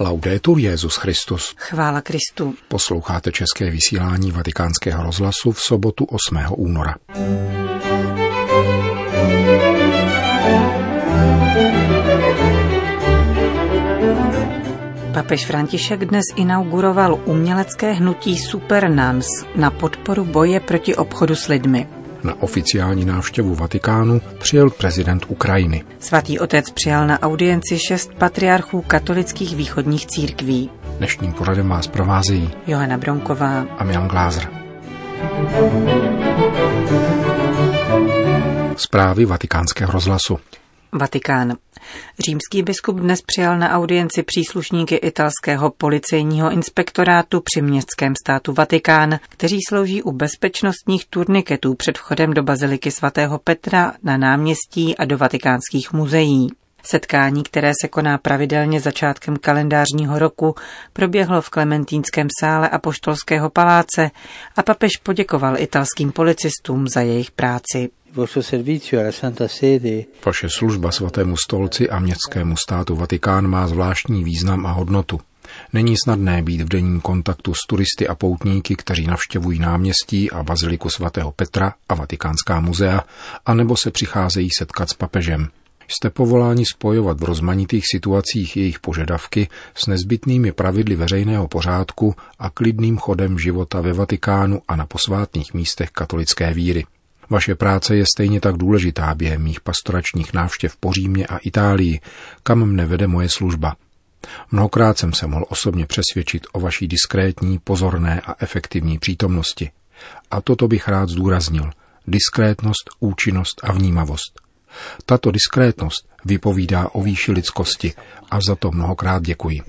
Laudetur Jezus Christus. Chvála Kristu. Posloucháte české vysílání Vatikánského rozhlasu v sobotu 8. února. Papež František dnes inauguroval umělecké hnutí Supernans na podporu boje proti obchodu s lidmi. Na oficiální návštěvu Vatikánu přijel prezident Ukrajiny. Svatý otec přijal na audienci šest patriarchů katolických východních církví. Dnešním poradem vás provázejí Johana Bronková a Milan Glázer. Zprávy vatikánského rozhlasu. Vatikán. Římský biskup dnes přijal na audienci příslušníky italského policejního inspektorátu při městském státu Vatikán, kteří slouží u bezpečnostních turniketů před vchodem do baziliky svatého Petra na náměstí a do vatikánských muzeí. Setkání, které se koná pravidelně začátkem kalendářního roku, proběhlo v Klementínském sále a poštolského paláce a papež poděkoval italským policistům za jejich práci. Vaše služba svatému stolci a městskému státu Vatikán má zvláštní význam a hodnotu. Není snadné být v denním kontaktu s turisty a poutníky, kteří navštěvují náměstí a baziliku svatého Petra a vatikánská muzea, anebo se přicházejí setkat s papežem. Jste povoláni spojovat v rozmanitých situacích jejich požadavky s nezbytnými pravidly veřejného pořádku a klidným chodem života ve Vatikánu a na posvátných místech katolické víry. Vaše práce je stejně tak důležitá během mých pastoračních návštěv po Římě a Itálii, kam mne vede moje služba. Mnohokrát jsem se mohl osobně přesvědčit o vaší diskrétní, pozorné a efektivní přítomnosti. A toto bych rád zdůraznil. Diskrétnost, účinnost a vnímavost. Tato diskrétnost vypovídá o výši lidskosti a za to mnohokrát děkuji.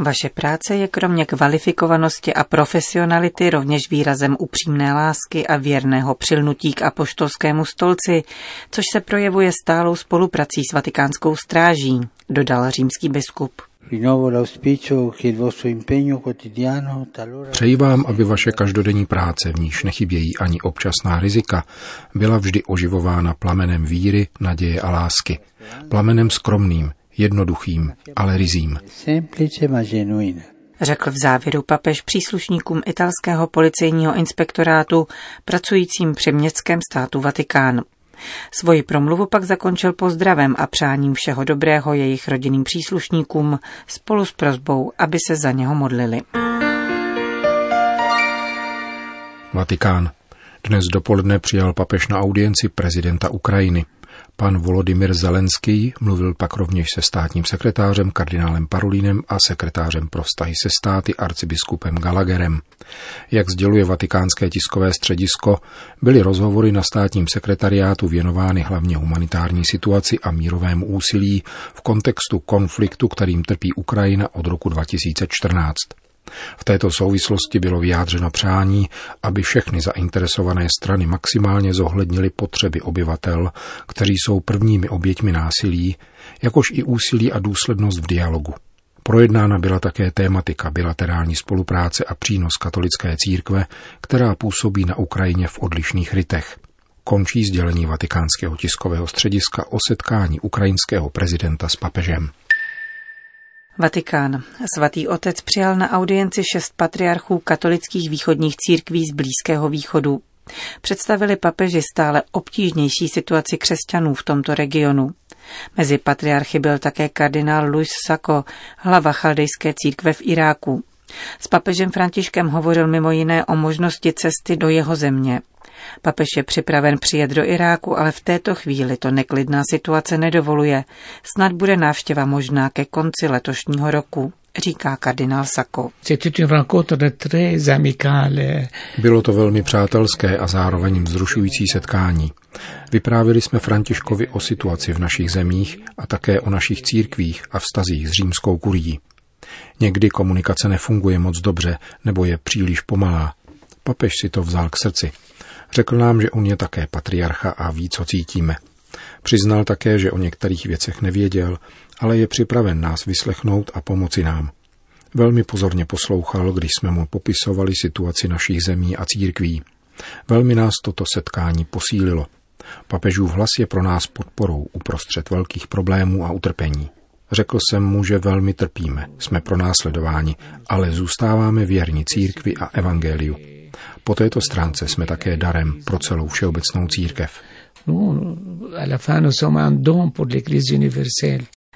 Vaše práce je kromě kvalifikovanosti a profesionality rovněž výrazem upřímné lásky a věrného přilnutí k apoštolskému stolci, což se projevuje stálou spoluprací s vatikánskou stráží, dodal římský biskup. Přeji vám, aby vaše každodenní práce, v níž nechybějí ani občasná rizika, byla vždy oživována plamenem víry, naděje a lásky. Plamenem skromným, jednoduchým, ale rizím. Řekl v závěru papež příslušníkům italského policejního inspektorátu pracujícím při městském státu Vatikán. Svoji promluvu pak zakončil pozdravem a přáním všeho dobrého jejich rodinným příslušníkům spolu s prozbou, aby se za něho modlili. Vatikán. Dnes dopoledne přijal papež na audienci prezidenta Ukrajiny. Pan Volodymyr Zelenský mluvil pak rovněž se státním sekretářem kardinálem Parolínem a sekretářem pro vztahy se státy arcibiskupem Gallagherem. Jak sděluje vatikánské tiskové středisko, byly rozhovory na státním sekretariátu věnovány hlavně humanitární situaci a mírovému úsilí v kontextu konfliktu, kterým trpí Ukrajina od roku 2014. V této souvislosti bylo vyjádřeno přání, aby všechny zainteresované strany maximálně zohlednili potřeby obyvatel, kteří jsou prvními oběťmi násilí, jakož i úsilí a důslednost v dialogu. Projednána byla také tématika bilaterální spolupráce a přínos katolické církve, která působí na Ukrajině v odlišných rytech. Končí sdělení vatikánského tiskového střediska o setkání ukrajinského prezidenta s papežem. Vatikán. Svatý otec přijal na audienci šest patriarchů katolických východních církví z Blízkého východu. Představili papeži stále obtížnější situaci křesťanů v tomto regionu. Mezi patriarchy byl také kardinál Luis Sako, hlava chaldejské církve v Iráku. S papežem Františkem hovořil mimo jiné o možnosti cesty do jeho země. Papež je připraven přijet do Iráku, ale v této chvíli to neklidná situace nedovoluje. Snad bude návštěva možná ke konci letošního roku říká kardinál Sako. Bylo to velmi přátelské a zároveň vzrušující setkání. Vyprávěli jsme Františkovi o situaci v našich zemích a také o našich církvích a vztazích s římskou kurií. Někdy komunikace nefunguje moc dobře nebo je příliš pomalá. Papež si to vzal k srdci. Řekl nám, že on je také patriarcha a ví, co cítíme. Přiznal také, že o některých věcech nevěděl, ale je připraven nás vyslechnout a pomoci nám. Velmi pozorně poslouchal, když jsme mu popisovali situaci našich zemí a církví. Velmi nás toto setkání posílilo. Papežův hlas je pro nás podporou uprostřed velkých problémů a utrpení. Řekl jsem mu, že velmi trpíme, jsme pronásledováni, ale zůstáváme věrni církvi a evangeliu. Po této stránce jsme také darem pro celou všeobecnou církev.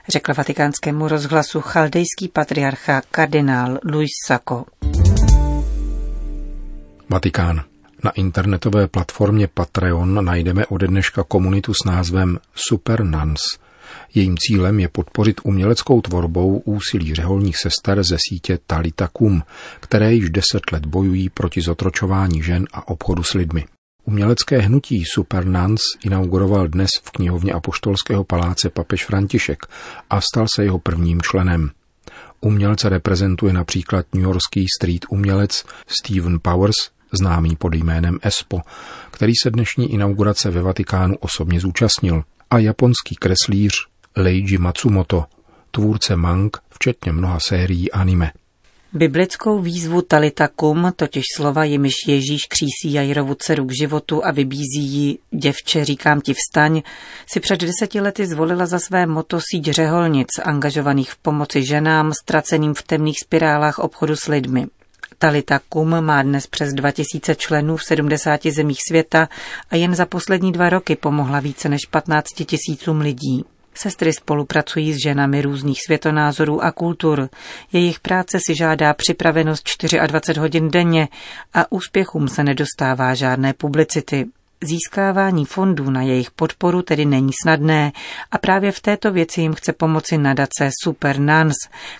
Řekl vatikánskému rozhlasu chaldejský patriarcha kardinál Luis Sacco. Vatikán. Na internetové platformě Patreon najdeme ode dneška komunitu s názvem Super Nuns. Jejím cílem je podpořit uměleckou tvorbou úsilí řeholních sester ze sítě Talita Kum, které již deset let bojují proti zotročování žen a obchodu s lidmi. Umělecké hnutí Super Nuns inauguroval dnes v knihovně Apoštolského paláce papež František a stal se jeho prvním členem. Umělce reprezentuje například newyorský street umělec Steven Powers, známý pod jménem Espo, který se dnešní inaugurace ve Vatikánu osobně zúčastnil, a japonský kreslíř Leiji Matsumoto, tvůrce mang, včetně mnoha sérií anime. Biblickou výzvu Talitakum, totiž slova jimiž Ježíš křísí Jairovu dceru k životu a vybízí ji, děvče, říkám ti vstaň, si před deseti lety zvolila za své moto síť řeholnic, angažovaných v pomoci ženám ztraceným v temných spirálách obchodu s lidmi. Talita Kum má dnes přes 2000 členů v 70 zemích světa a jen za poslední dva roky pomohla více než 15 tisícům lidí. Sestry spolupracují s ženami různých světonázorů a kultur. Jejich práce si žádá připravenost 24 hodin denně a úspěchům se nedostává žádné publicity. Získávání fondů na jejich podporu tedy není snadné a právě v této věci jim chce pomoci nadace Super Nuns,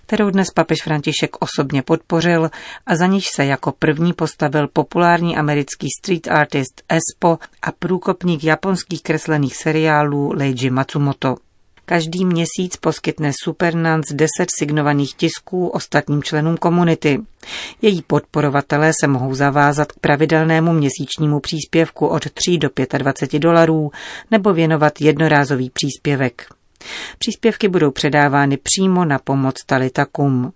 kterou dnes papež František osobně podpořil a za níž se jako první postavil populární americký street artist Espo a průkopník japonských kreslených seriálů Leiji Matsumoto. Každý měsíc poskytne Supernans 10 signovaných tisků ostatním členům komunity. Její podporovatelé se mohou zavázat k pravidelnému měsíčnímu příspěvku od 3 do 25 dolarů nebo věnovat jednorázový příspěvek. Příspěvky budou předávány přímo na pomoc Talitakum.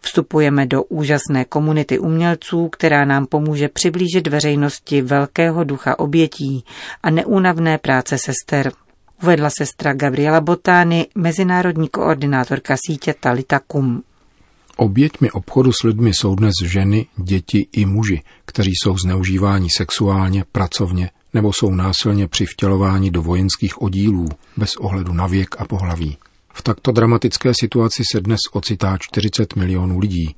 Vstupujeme do úžasné komunity umělců, která nám pomůže přiblížit veřejnosti velkého ducha obětí a neúnavné práce sester uvedla sestra Gabriela Botány, mezinárodní koordinátorka sítě Talitakum. Oběťmi obchodu s lidmi jsou dnes ženy, děti i muži, kteří jsou zneužíváni sexuálně, pracovně nebo jsou násilně přivtělováni do vojenských oddílů bez ohledu na věk a pohlaví. V takto dramatické situaci se dnes ocitá 40 milionů lidí.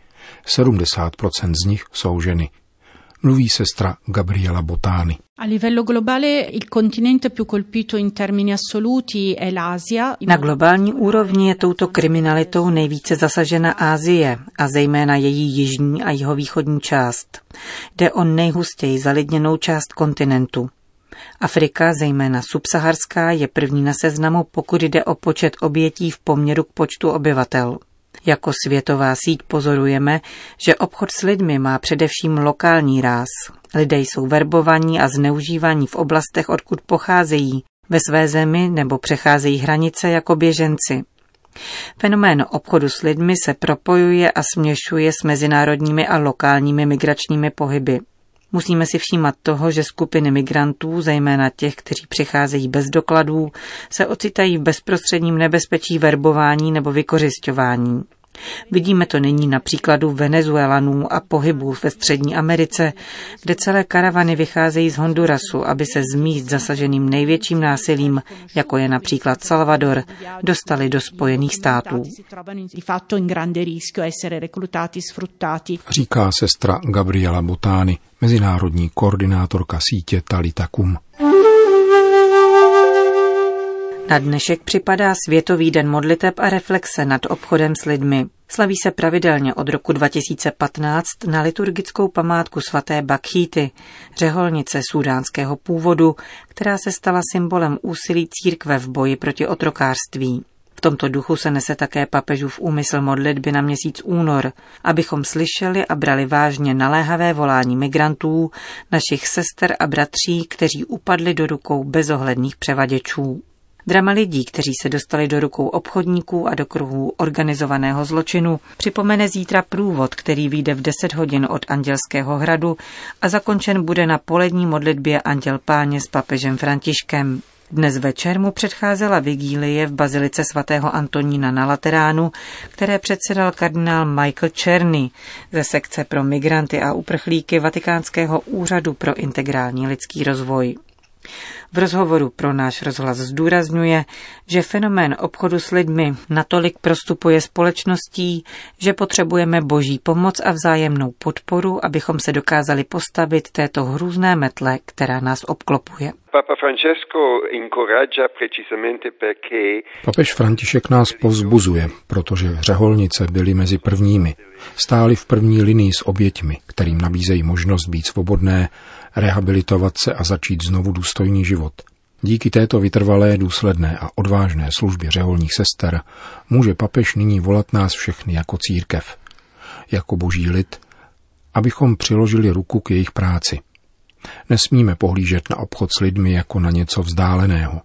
70% z nich jsou ženy mluví sestra Gabriela Botány. A livello globale il continente più colpito in termini assoluti è l'Asia. Na globální úrovni je touto kriminalitou nejvíce zasažena Asie a zejména její jižní a jihovýchodní část. Jde o nejhustěji zalidněnou část kontinentu. Afrika, zejména subsaharská, je první na seznamu, pokud jde o počet obětí v poměru k počtu obyvatel. Jako světová síť pozorujeme, že obchod s lidmi má především lokální ráz. Lidé jsou verbovaní a zneužívaní v oblastech, odkud pocházejí, ve své zemi nebo přecházejí hranice jako běženci. Fenomén obchodu s lidmi se propojuje a směšuje s mezinárodními a lokálními migračními pohyby. Musíme si všímat toho, že skupiny migrantů, zejména těch, kteří přicházejí bez dokladů, se ocitají v bezprostředním nebezpečí verbování nebo vykořišťování. Vidíme to nyní na příkladu Venezuelanů a pohybů ve Střední Americe, kde celé karavany vycházejí z Hondurasu, aby se z míst zasaženým největším násilím, jako je například Salvador, dostali do Spojených států. Říká sestra Gabriela Botány, mezinárodní koordinátorka sítě Talitakum. Na dnešek připadá Světový den modliteb a reflexe nad obchodem s lidmi. Slaví se pravidelně od roku 2015 na liturgickou památku svaté Bakhíty, řeholnice sudánského původu, která se stala symbolem úsilí církve v boji proti otrokářství. V tomto duchu se nese také papežův úmysl modlitby na měsíc únor, abychom slyšeli a brali vážně naléhavé volání migrantů, našich sester a bratří, kteří upadli do rukou bezohledných převaděčů. Drama lidí, kteří se dostali do rukou obchodníků a do kruhů organizovaného zločinu, připomene zítra průvod, který vyjde v 10 hodin od Andělského hradu a zakončen bude na polední modlitbě Anděl Páně s papežem Františkem. Dnes večer mu předcházela vigílie v bazilice svatého Antonína na Lateránu, které předsedal kardinál Michael Czerny ze sekce pro migranty a uprchlíky Vatikánského úřadu pro integrální lidský rozvoj. V rozhovoru pro náš rozhlas zdůrazňuje, že fenomén obchodu s lidmi natolik prostupuje společností, že potřebujeme boží pomoc a vzájemnou podporu, abychom se dokázali postavit této hrůzné metle, která nás obklopuje. Papež František nás povzbuzuje, protože řeholnice byly mezi prvními. Stáli v první linii s oběťmi, kterým nabízejí možnost být svobodné, rehabilitovat se a začít znovu důstojný život. Díky této vytrvalé, důsledné a odvážné službě řeholních sester může papež nyní volat nás všechny jako církev, jako boží lid, abychom přiložili ruku k jejich práci. Nesmíme pohlížet na obchod s lidmi jako na něco vzdáleného.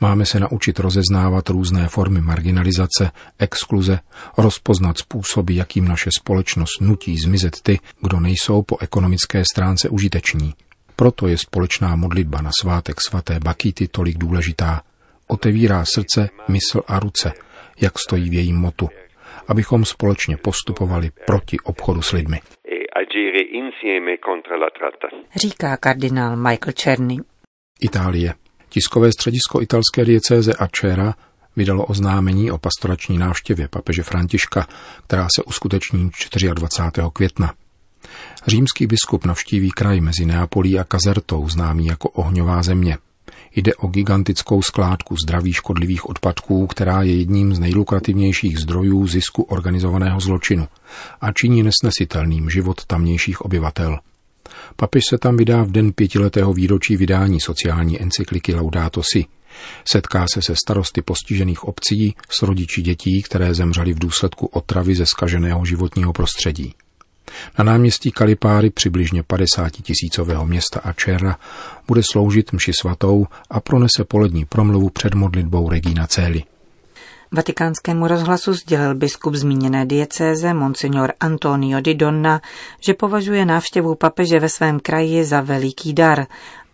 Máme se naučit rozeznávat různé formy marginalizace, exkluze, rozpoznat způsoby, jakým naše společnost nutí zmizet ty, kdo nejsou po ekonomické stránce užiteční. Proto je společná modlitba na svátek svaté Bakity tolik důležitá. Otevírá srdce, mysl a ruce, jak stojí v jejím motu, abychom společně postupovali proti obchodu s lidmi. Říká kardinál Michael Czerny. Itálie. Tiskové středisko italské diecéze Acera vydalo oznámení o pastorační návštěvě papeže Františka, která se uskuteční 24. května. Římský biskup navštíví kraj mezi Neapolí a Kazertou, známý jako ohňová země. Jde o gigantickou skládku zdravých škodlivých odpadků, která je jedním z nejlukrativnějších zdrojů zisku organizovaného zločinu a činí nesnesitelným život tamnějších obyvatel. Papež se tam vydá v den pětiletého výročí vydání sociální encykliky Laudato Si. Setká se se starosty postižených obcí s rodiči dětí, které zemřely v důsledku otravy ze skaženého životního prostředí. Na náměstí Kalipáry přibližně 50 tisícového města Ačera bude sloužit mši svatou a pronese polední promluvu před modlitbou Regina Cély. Vatikánskému rozhlasu sdělil biskup zmíněné diecéze Monsignor Antonio di Donna, že považuje návštěvu papeže ve svém kraji za veliký dar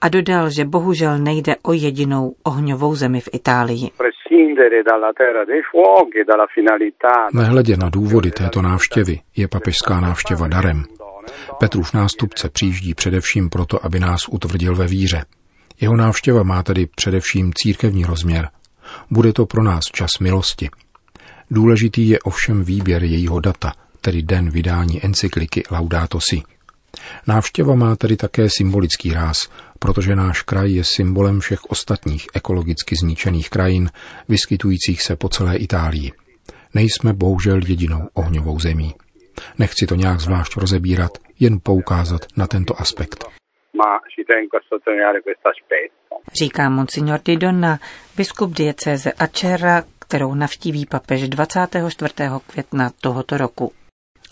a dodal, že bohužel nejde o jedinou ohňovou zemi v Itálii. Nehledě na důvody této návštěvy je papežská návštěva darem. Petrův nástupce přijíždí především proto, aby nás utvrdil ve víře. Jeho návštěva má tedy především církevní rozměr. Bude to pro nás čas milosti. Důležitý je ovšem výběr jejího data, tedy den vydání encykliky Laudato Si. Návštěva má tedy také symbolický ráz, protože náš kraj je symbolem všech ostatních ekologicky zničených krajin, vyskytujících se po celé Itálii. Nejsme bohužel jedinou ohňovou zemí. Nechci to nějak zvlášť rozebírat, jen poukázat na tento aspekt. Říká monsignor Di Donna, biskup diecéze Acera, kterou navštíví papež 24. května tohoto roku.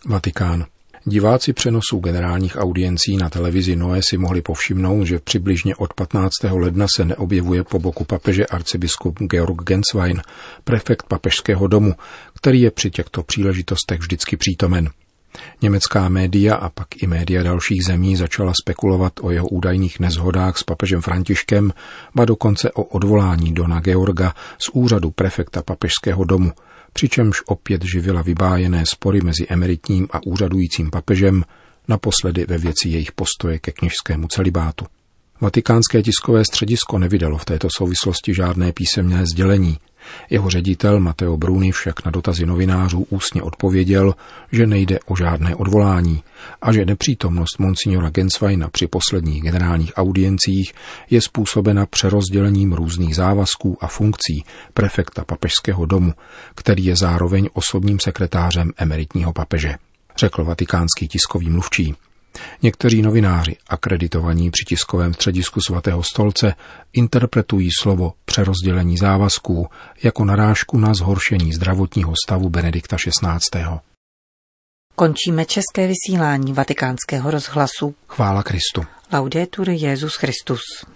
Vatikán. Diváci přenosů generálních audiencí na televizi Noé si mohli povšimnout, že přibližně od 15. ledna se neobjevuje po boku papeže arcibiskup Georg Genswein, prefekt papežského domu, který je při těchto příležitostech vždycky přítomen. Německá média a pak i média dalších zemí začala spekulovat o jeho údajných nezhodách s papežem Františkem, ba dokonce o odvolání Dona Georga z úřadu prefekta papežského domu, přičemž opět živila vybájené spory mezi emeritním a úřadujícím papežem, naposledy ve věci jejich postoje ke kněžskému celibátu. Vatikánské tiskové středisko nevydalo v této souvislosti žádné písemné sdělení, jeho ředitel Mateo Bruni však na dotazy novinářů ústně odpověděl, že nejde o žádné odvolání a že nepřítomnost monsignora Gensweina při posledních generálních audiencích je způsobena přerozdělením různých závazků a funkcí prefekta papežského domu, který je zároveň osobním sekretářem emeritního papeže, řekl vatikánský tiskový mluvčí. Někteří novináři, akreditovaní při tiskovém středisku svatého stolce, interpretují slovo přerozdělení závazků jako narážku na zhoršení zdravotního stavu Benedikta XVI. Končíme české vysílání vatikánského rozhlasu. Chvála Kristu. Laudetur Jezus Christus.